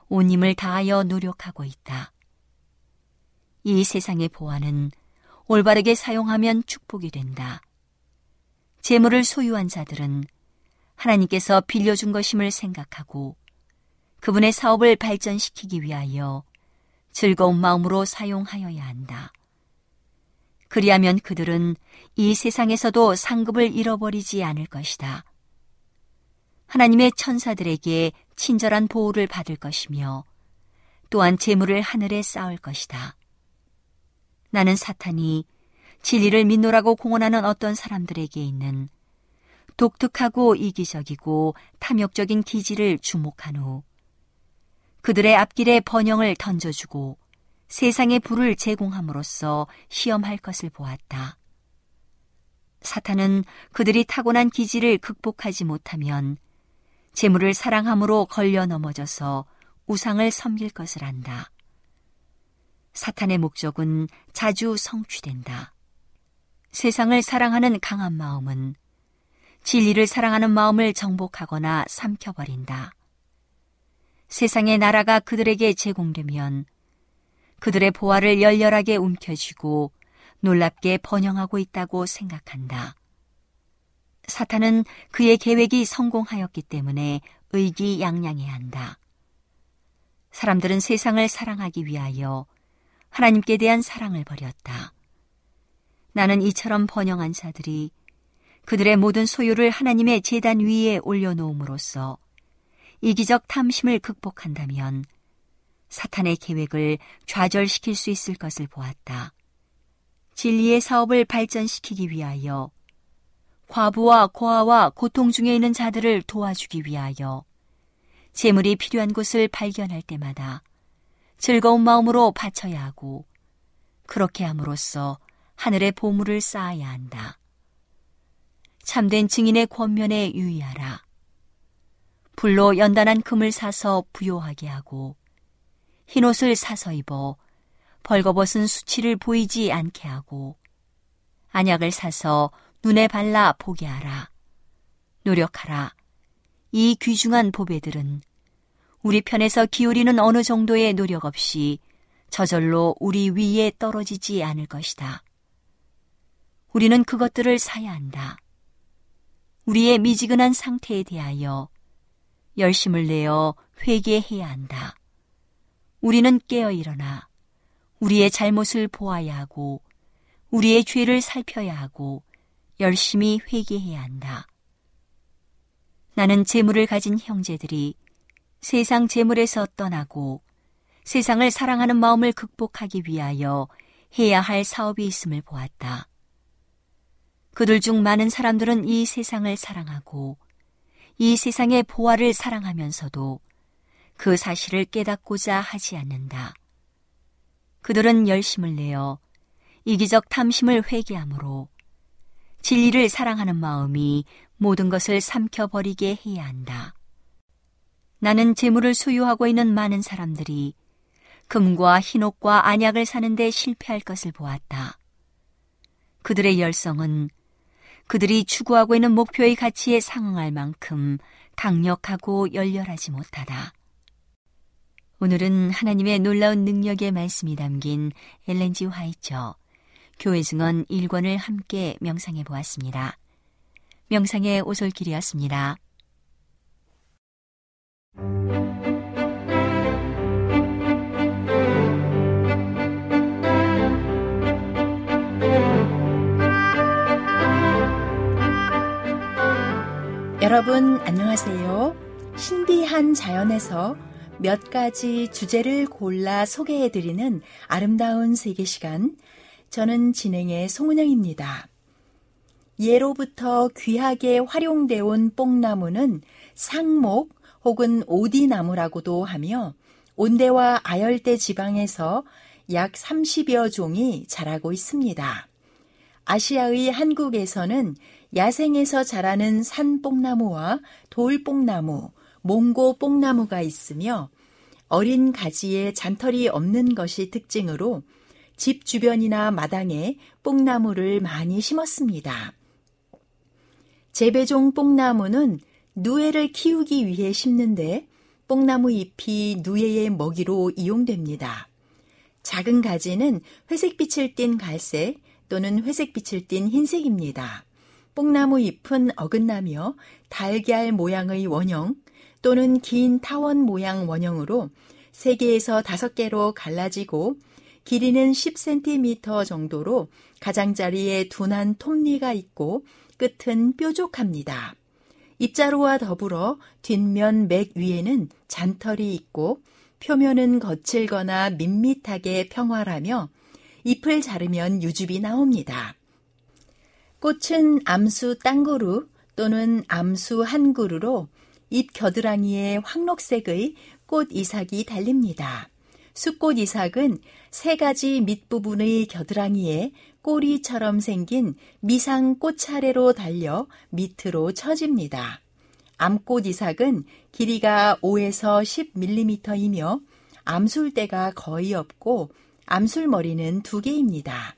온 힘을 다하여 노력하고 있다. 이 세상의 보안은 올바르게 사용하면 축복이 된다. 재물을 소유한 자들은 하나님께서 빌려준 것임을 생각하고 그분의 사업을 발전시키기 위하여 즐거운 마음으로 사용하여야 한다. 그리하면 그들은 이 세상에서도 상급을 잃어버리지 않을 것이다. 하나님의 천사들에게 친절한 보호를 받을 것이며 또한 재물을 하늘에 쌓을 것이다. 나는 사탄이 진리를 믿노라고 공언하는 어떤 사람들에게 있는 독특하고 이기적이고 탐욕적인 기질을 주목한 후 그들의 앞길에 번영을 던져주고 세상의 불을 제공함으로써 시험할 것을 보았다. 사탄은 그들이 타고난 기질을 극복하지 못하면 재물을 사랑함으로 걸려 넘어져서 우상을 섬길 것을 안다. 사탄의 목적은 자주 성취된다. 세상을 사랑하는 강한 마음은 진리를 사랑하는 마음을 정복하거나 삼켜버린다. 세상의 나라가 그들에게 제공되면 그들의 보화를 열렬하게 움켜쥐고 놀랍게 번영하고 있다고 생각한다. 사탄은 그의 계획이 성공하였기 때문에 의기양양해야 한다. 사람들은 세상을 사랑하기 위하여 하나님께 대한 사랑을 버렸다. 나는 이처럼 번영한 자들이 그들의 모든 소유를 하나님의 재단 위에 올려놓음으로써 이기적 탐심을 극복한다면 사탄의 계획을 좌절시킬 수 있을 것을 보았다. 진리의 사업을 발전시키기 위하여 과부와 고아와 고통 중에 있는 자들을 도와주기 위하여 재물이 필요한 곳을 발견할 때마다 즐거운 마음으로 바쳐야 하고 그렇게 함으로써 하늘의 보물을 쌓아야 한다. 참된 증인의 권면에 유의하라. 불로 연단한 금을 사서 부요하게 하고 흰옷을 사서 입어 벌거벗은 수치를 보이지 않게 하고 안약을 사서 눈에 발라 보게 하라. 노력하라. 이 귀중한 보배들은 우리 편에서 기울이는 어느 정도의 노력 없이 저절로 우리 위에 떨어지지 않을 것이다. 우리는 그것들을 사야 한다. 우리의 미지근한 상태에 대하여 열심을 내어 회개해야 한다. 우리는 깨어 일어나 우리의 잘못을 보아야 하고 우리의 죄를 살펴야 하고 열심히 회개해야 한다. 나는 재물을 가진 형제들이 세상 재물에서 떠나고 세상을 사랑하는 마음을 극복하기 위하여 해야 할 사업이 있음을 보았다. 그들 중 많은 사람들은 이 세상을 사랑하고 이 세상의 보화를 사랑하면서도 그 사실을 깨닫고자 하지 않는다. 그들은 열심을 내어 이기적 탐심을 회개하므로 진리를 사랑하는 마음이 모든 것을 삼켜버리게 해야 한다. 나는 재물을 소유하고 있는 많은 사람들이 금과 흰옷과 안약을 사는데 실패할 것을 보았다. 그들의 열성은 그들이 추구하고 있는 목표의 가치에 상응할 만큼 강력하고 열렬하지 못하다. 오늘은 하나님의 놀라운 능력의 말씀이 담긴 엘렌지 화이처 교회 증언 1권을 함께 명상해 보았습니다. 명상의 오솔길이었습니다. 여러분 안녕하세요. 신비한 자연에서 몇 가지 주제를 골라 소개해 드리는 아름다운 세계 시간. 저는 진행의 송은영입니다. 예로부터 귀하게 활용되어 온 뽕나무는 상목 혹은 오디나무라고도 하며 온대와 아열대 지방에서 약 30여 종이 자라고 있습니다. 아시아의 한국에서는 야생에서 자라는 산뽕나무와 돌뽕나무, 몽고 뽕나무가 있으며 어린 가지에 잔털이 없는 것이 특징으로 집 주변이나 마당에 뽕나무를 많이 심었습니다. 재배종 뽕나무는 누에를 키우기 위해 심는데 뽕나무 잎이 누에의 먹이로 이용됩니다. 작은 가지는 회색빛을 띤 갈색 또는 회색빛을 띤 흰색입니다. 뽕나무 잎은 어긋나며 달걀 모양의 원형 또는 긴 타원 모양 원형으로 3개에서 5개로 갈라지고 길이는 10cm 정도로 가장자리에 둔한 톱니가 있고 끝은 뾰족합니다. 입자루와 더불어 뒷면 맥 위에는 잔털이 있고 표면은 거칠거나 밋밋하게 평활하며 잎을 자르면 유즙이 나옵니다. 꽃은 암수 땅그루 또는 암수 한 그루로 잎 겨드랑이에 황록색의 꽃 이삭이 달립니다. 숫꽃 이삭은 세 가지 밑부분의 겨드랑이에 꼬리처럼 생긴 미상 꽃차례로 달려 밑으로 처집니다. 암꽃 이삭은 길이가 5에서 10mm이며 암술대가 거의 없고 암술머리는 두 개입니다.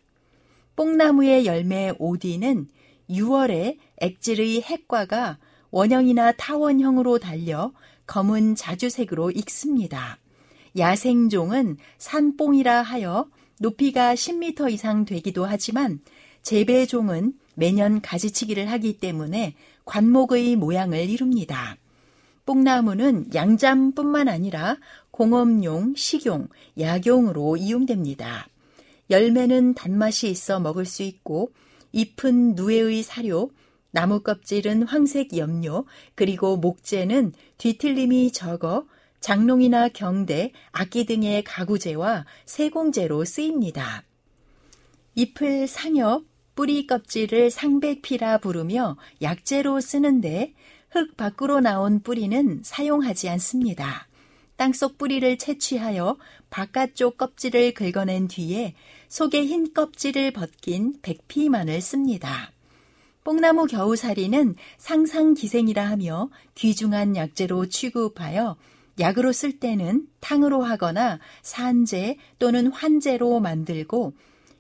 뽕나무의 열매 오디는 6월에 액질의 핵과가 원형이나 타원형으로 달려 검은 자주색으로 익습니다. 야생종은 산뽕이라 하여 높이가 10m 이상 되기도 하지만 재배종은 매년 가지치기를 하기 때문에 관목의 모양을 이룹니다. 뽕나무는 양잠뿐만 아니라 공업용, 식용, 약용으로 이용됩니다. 열매는 단맛이 있어 먹을 수 있고 잎은 누에의 사료, 나무 껍질은 황색 염료, 그리고 목재는 뒤틀림이 적어 장롱이나 경대, 악기 등의 가구재와 세공재로 쓰입니다. 잎을 상엽, 뿌리 껍질을 상백피라 부르며 약재로 쓰는데 흙 밖으로 나온 뿌리는 사용하지 않습니다. 땅속 뿌리를 채취하여 바깥쪽 껍질을 긁어낸 뒤에 속에 흰 껍질을 벗긴 백피만을 씁니다. 뽕나무 겨우살이는 상상기생이라 하며 귀중한 약재로 취급하여 약으로 쓸 때는 탕으로 하거나 산재 또는 환재로 만들고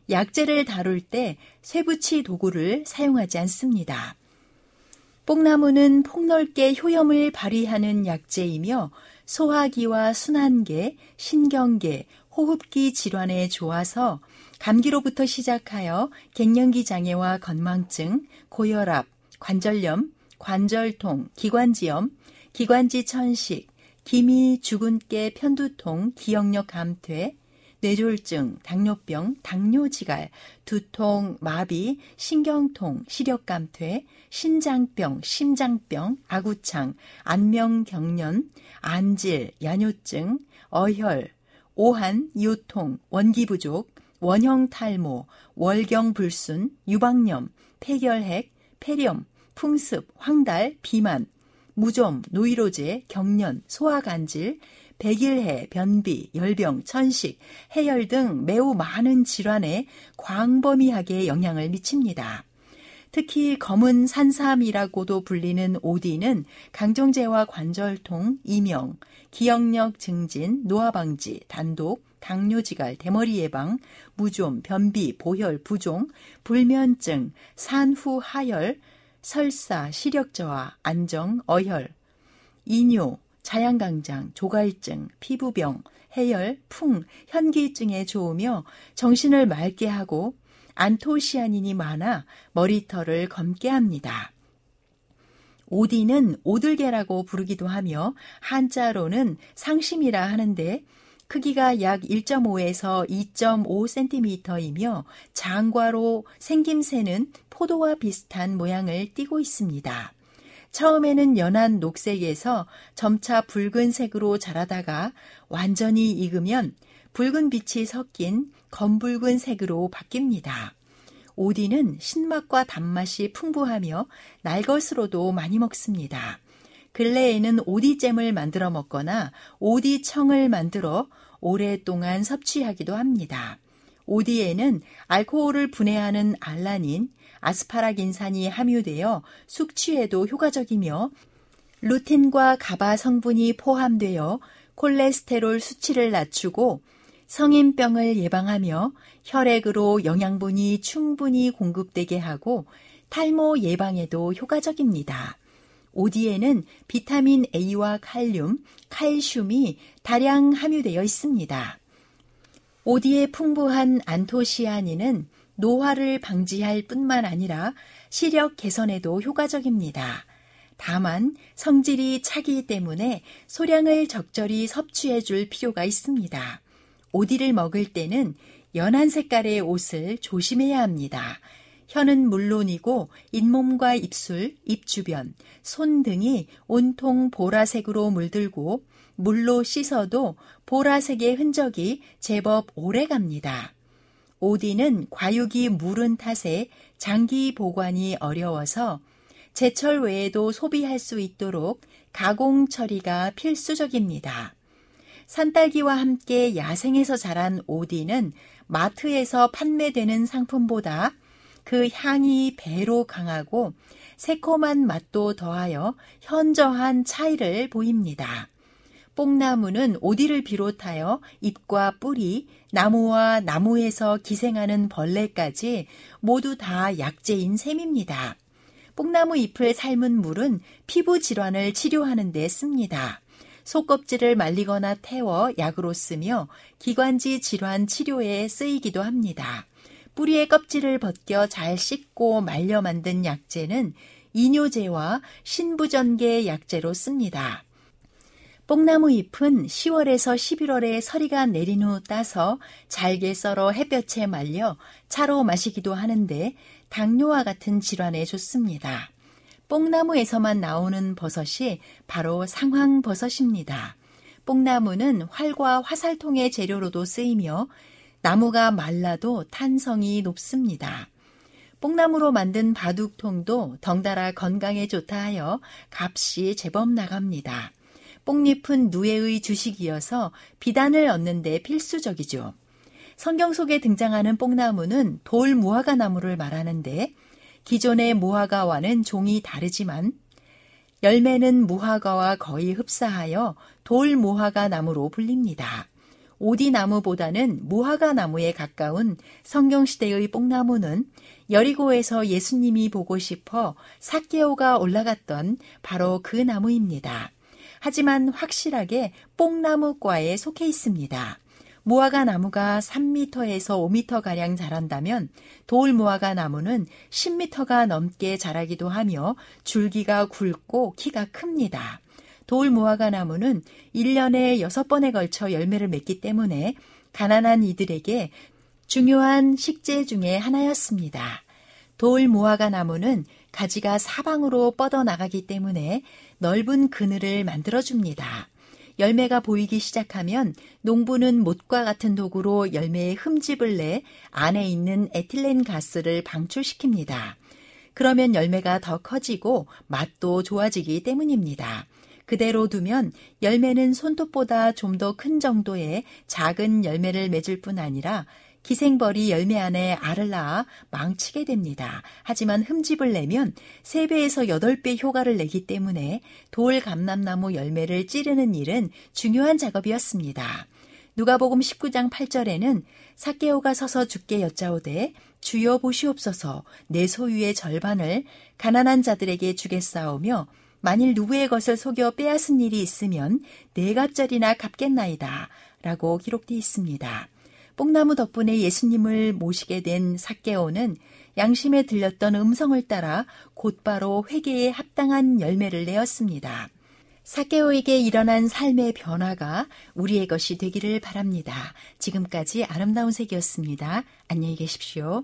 약재를 다룰 때 쇠붙이 도구를 사용하지 않습니다. 뽕나무는 폭넓게 효염을 발휘하는 약재이며 소화기와 순환계, 신경계, 호흡기 질환에 좋아서 감기로부터 시작하여 갱년기 장애와 건망증, 고혈압, 관절염, 관절통, 기관지염, 기관지 천식, 기미, 주근깨, 편두통, 기억력 감퇴, 뇌졸중, 당뇨병, 당뇨지갈, 두통, 마비, 신경통, 시력감퇴, 신장병, 심장병, 아구창, 안명경련, 안질, 야뇨증, 어혈, 오한, 요통, 원기부족, 원형 탈모, 월경 불순, 유방염, 폐결핵, 폐렴, 풍습, 황달, 비만, 무좀, 노이로제, 경련, 소화간질, 백일해, 변비, 열병, 천식, 해열 등 매우 많은 질환에 광범위하게 영향을 미칩니다. 특히 검은 산삼이라고도 불리는 오디는 강정제와 관절통, 이명, 기억력 증진, 노화 방지, 단독, 당뇨지갈, 대머리 예방, 무좀, 변비, 보혈, 부종, 불면증, 산후 하열, 설사, 시력 저하, 안정, 어혈, 이뇨, 자양강장, 조갈증, 피부병, 해열, 풍, 현기증에 좋으며 정신을 맑게 하고 안토시아닌이 많아 머리털을 검게 합니다. 오디는 오들개라고 부르기도 하며 한자로는 상심이라 하는데 크기가 약 1.5에서 2.5cm이며 장과로 생김새는 포도와 비슷한 모양을 띠고 있습니다. 처음에는 연한 녹색에서 점차 붉은 색으로 자라다가 완전히 익으면 붉은 빛이 섞인 검붉은 색으로 바뀝니다. 오디는 신맛과 단맛이 풍부하며 날것으로도 많이 먹습니다. 근래에는 오디잼을 만들어 먹거나 오디청을 만들어 오랫동안 섭취하기도 합니다. 오디에는 알코올을 분해하는 알라닌, 아스파라긴산이 함유되어 숙취에도 효과적이며 루틴과 가바 성분이 포함되어 콜레스테롤 수치를 낮추고 성인병을 예방하며 혈액으로 영양분이 충분히 공급되게 하고 탈모 예방에도 효과적입니다. 오디에는 비타민 A와 칼륨, 칼슘이 다량 함유되어 있습니다. 오디에 풍부한 안토시아닌은 노화를 방지할 뿐만 아니라 시력 개선에도 효과적입니다. 다만 성질이 차기 때문에 소량을 적절히 섭취해 줄 필요가 있습니다. 오디를 먹을 때는 연한 색깔의 옷을 조심해야 합니다. 혀는 물론이고 잇몸과 입술, 입 주변, 손 등이 온통 보라색으로 물들고 물로 씻어도 보라색의 흔적이 제법 오래 갑니다. 오디는 과육이 무른 탓에 장기 보관이 어려워서 제철 외에도 소비할 수 있도록 가공 처리가 필수적입니다. 산딸기와 함께 야생에서 자란 오디는 마트에서 판매되는 상품보다 그 향이 배로 강하고 새콤한 맛도 더하여 현저한 차이를 보입니다. 뽕나무는 오디를 비롯하여 잎과 뿌리, 나무와 나무에서 기생하는 벌레까지 모두 다 약재인 셈입니다. 뽕나무 잎을 삶은 물은 피부 질환을 치료하는 데 씁니다. 속껍질을 말리거나 태워 약으로 쓰며 기관지 질환 치료에 쓰이기도 합니다. 뿌리의 껍질을 벗겨 잘 씻고 말려 만든 약재는 이뇨제와 신부전개 약재로 씁니다. 뽕나무 잎은 10월에서 11월에 서리가 내린 후 따서 잘게 썰어 햇볕에 말려 차로 마시기도 하는데 당뇨와 같은 질환에 좋습니다. 뽕나무에서만 나오는 버섯이 바로 상황버섯입니다. 뽕나무는 활과 화살통의 재료로도 쓰이며 나무가 말라도 탄성이 높습니다. 뽕나무로 만든 바둑통도 덩달아 건강에 좋다 하여 값이 제법 나갑니다. 뽕잎은 누에의 주식이어서 비단을 얻는 데 필수적이죠. 성경 속에 등장하는 뽕나무는 돌 무화과 나무를 말하는데 기존의 무화과와는 종이 다르지만 열매는 무화과와 거의 흡사하여 돌 무화과 나무로 불립니다. 오디나무보다는 무화과 나무에 가까운 성경시대의 뽕나무는 여리고에서 예수님이 보고 싶어 사케오가 올라갔던 바로 그 나무입니다. 하지만 확실하게 뽕나무과에 속해 있습니다. 무화과 나무가 3m에서 5m가량 자란다면 돌 무화과 나무는 10m가 넘게 자라기도 하며 줄기가 굵고 키가 큽니다. 돌 무화과 나무는 1년에 6번에 걸쳐 열매를 맺기 때문에 가난한 이들에게 중요한 식재 중의 하나였습니다. 돌 무화과 나무는 가지가 사방으로 뻗어나가기 때문에 넓은 그늘을 만들어줍니다. 열매가 보이기 시작하면 농부는 못과 같은 도구로 열매에 흠집을 내 안에 있는 에틸렌 가스를 방출시킵니다. 그러면 열매가 더 커지고 맛도 좋아지기 때문입니다. 그대로 두면 열매는 손톱보다 좀 더 큰 정도의 작은 열매를 맺을 뿐 아니라 기생벌이 열매 안에 알을 낳아 망치게 됩니다. 하지만 흠집을 내면 3배에서 8배 효과를 내기 때문에 돌 감람나무 열매를 찌르는 일은 중요한 작업이었습니다. 누가복음 19장 8절에는 사케오가 서서 죽게 여짜오되 주여 보시옵소서 내 소유의 절반을 가난한 자들에게 주겠사오며 만일 누구의 것을 속여 빼앗은 일이 있으면 네 갑절이나 갚겠나이다 라고 기록되어 있습니다. 뽕나무 덕분에 예수님을 모시게 된 사케오는 양심에 들렸던 음성을 따라 곧바로 회개에 합당한 열매를 내었습니다. 사케오에게 일어난 삶의 변화가 우리의 것이 되기를 바랍니다. 지금까지 아름다운 색이었습니다. 안녕히 계십시오.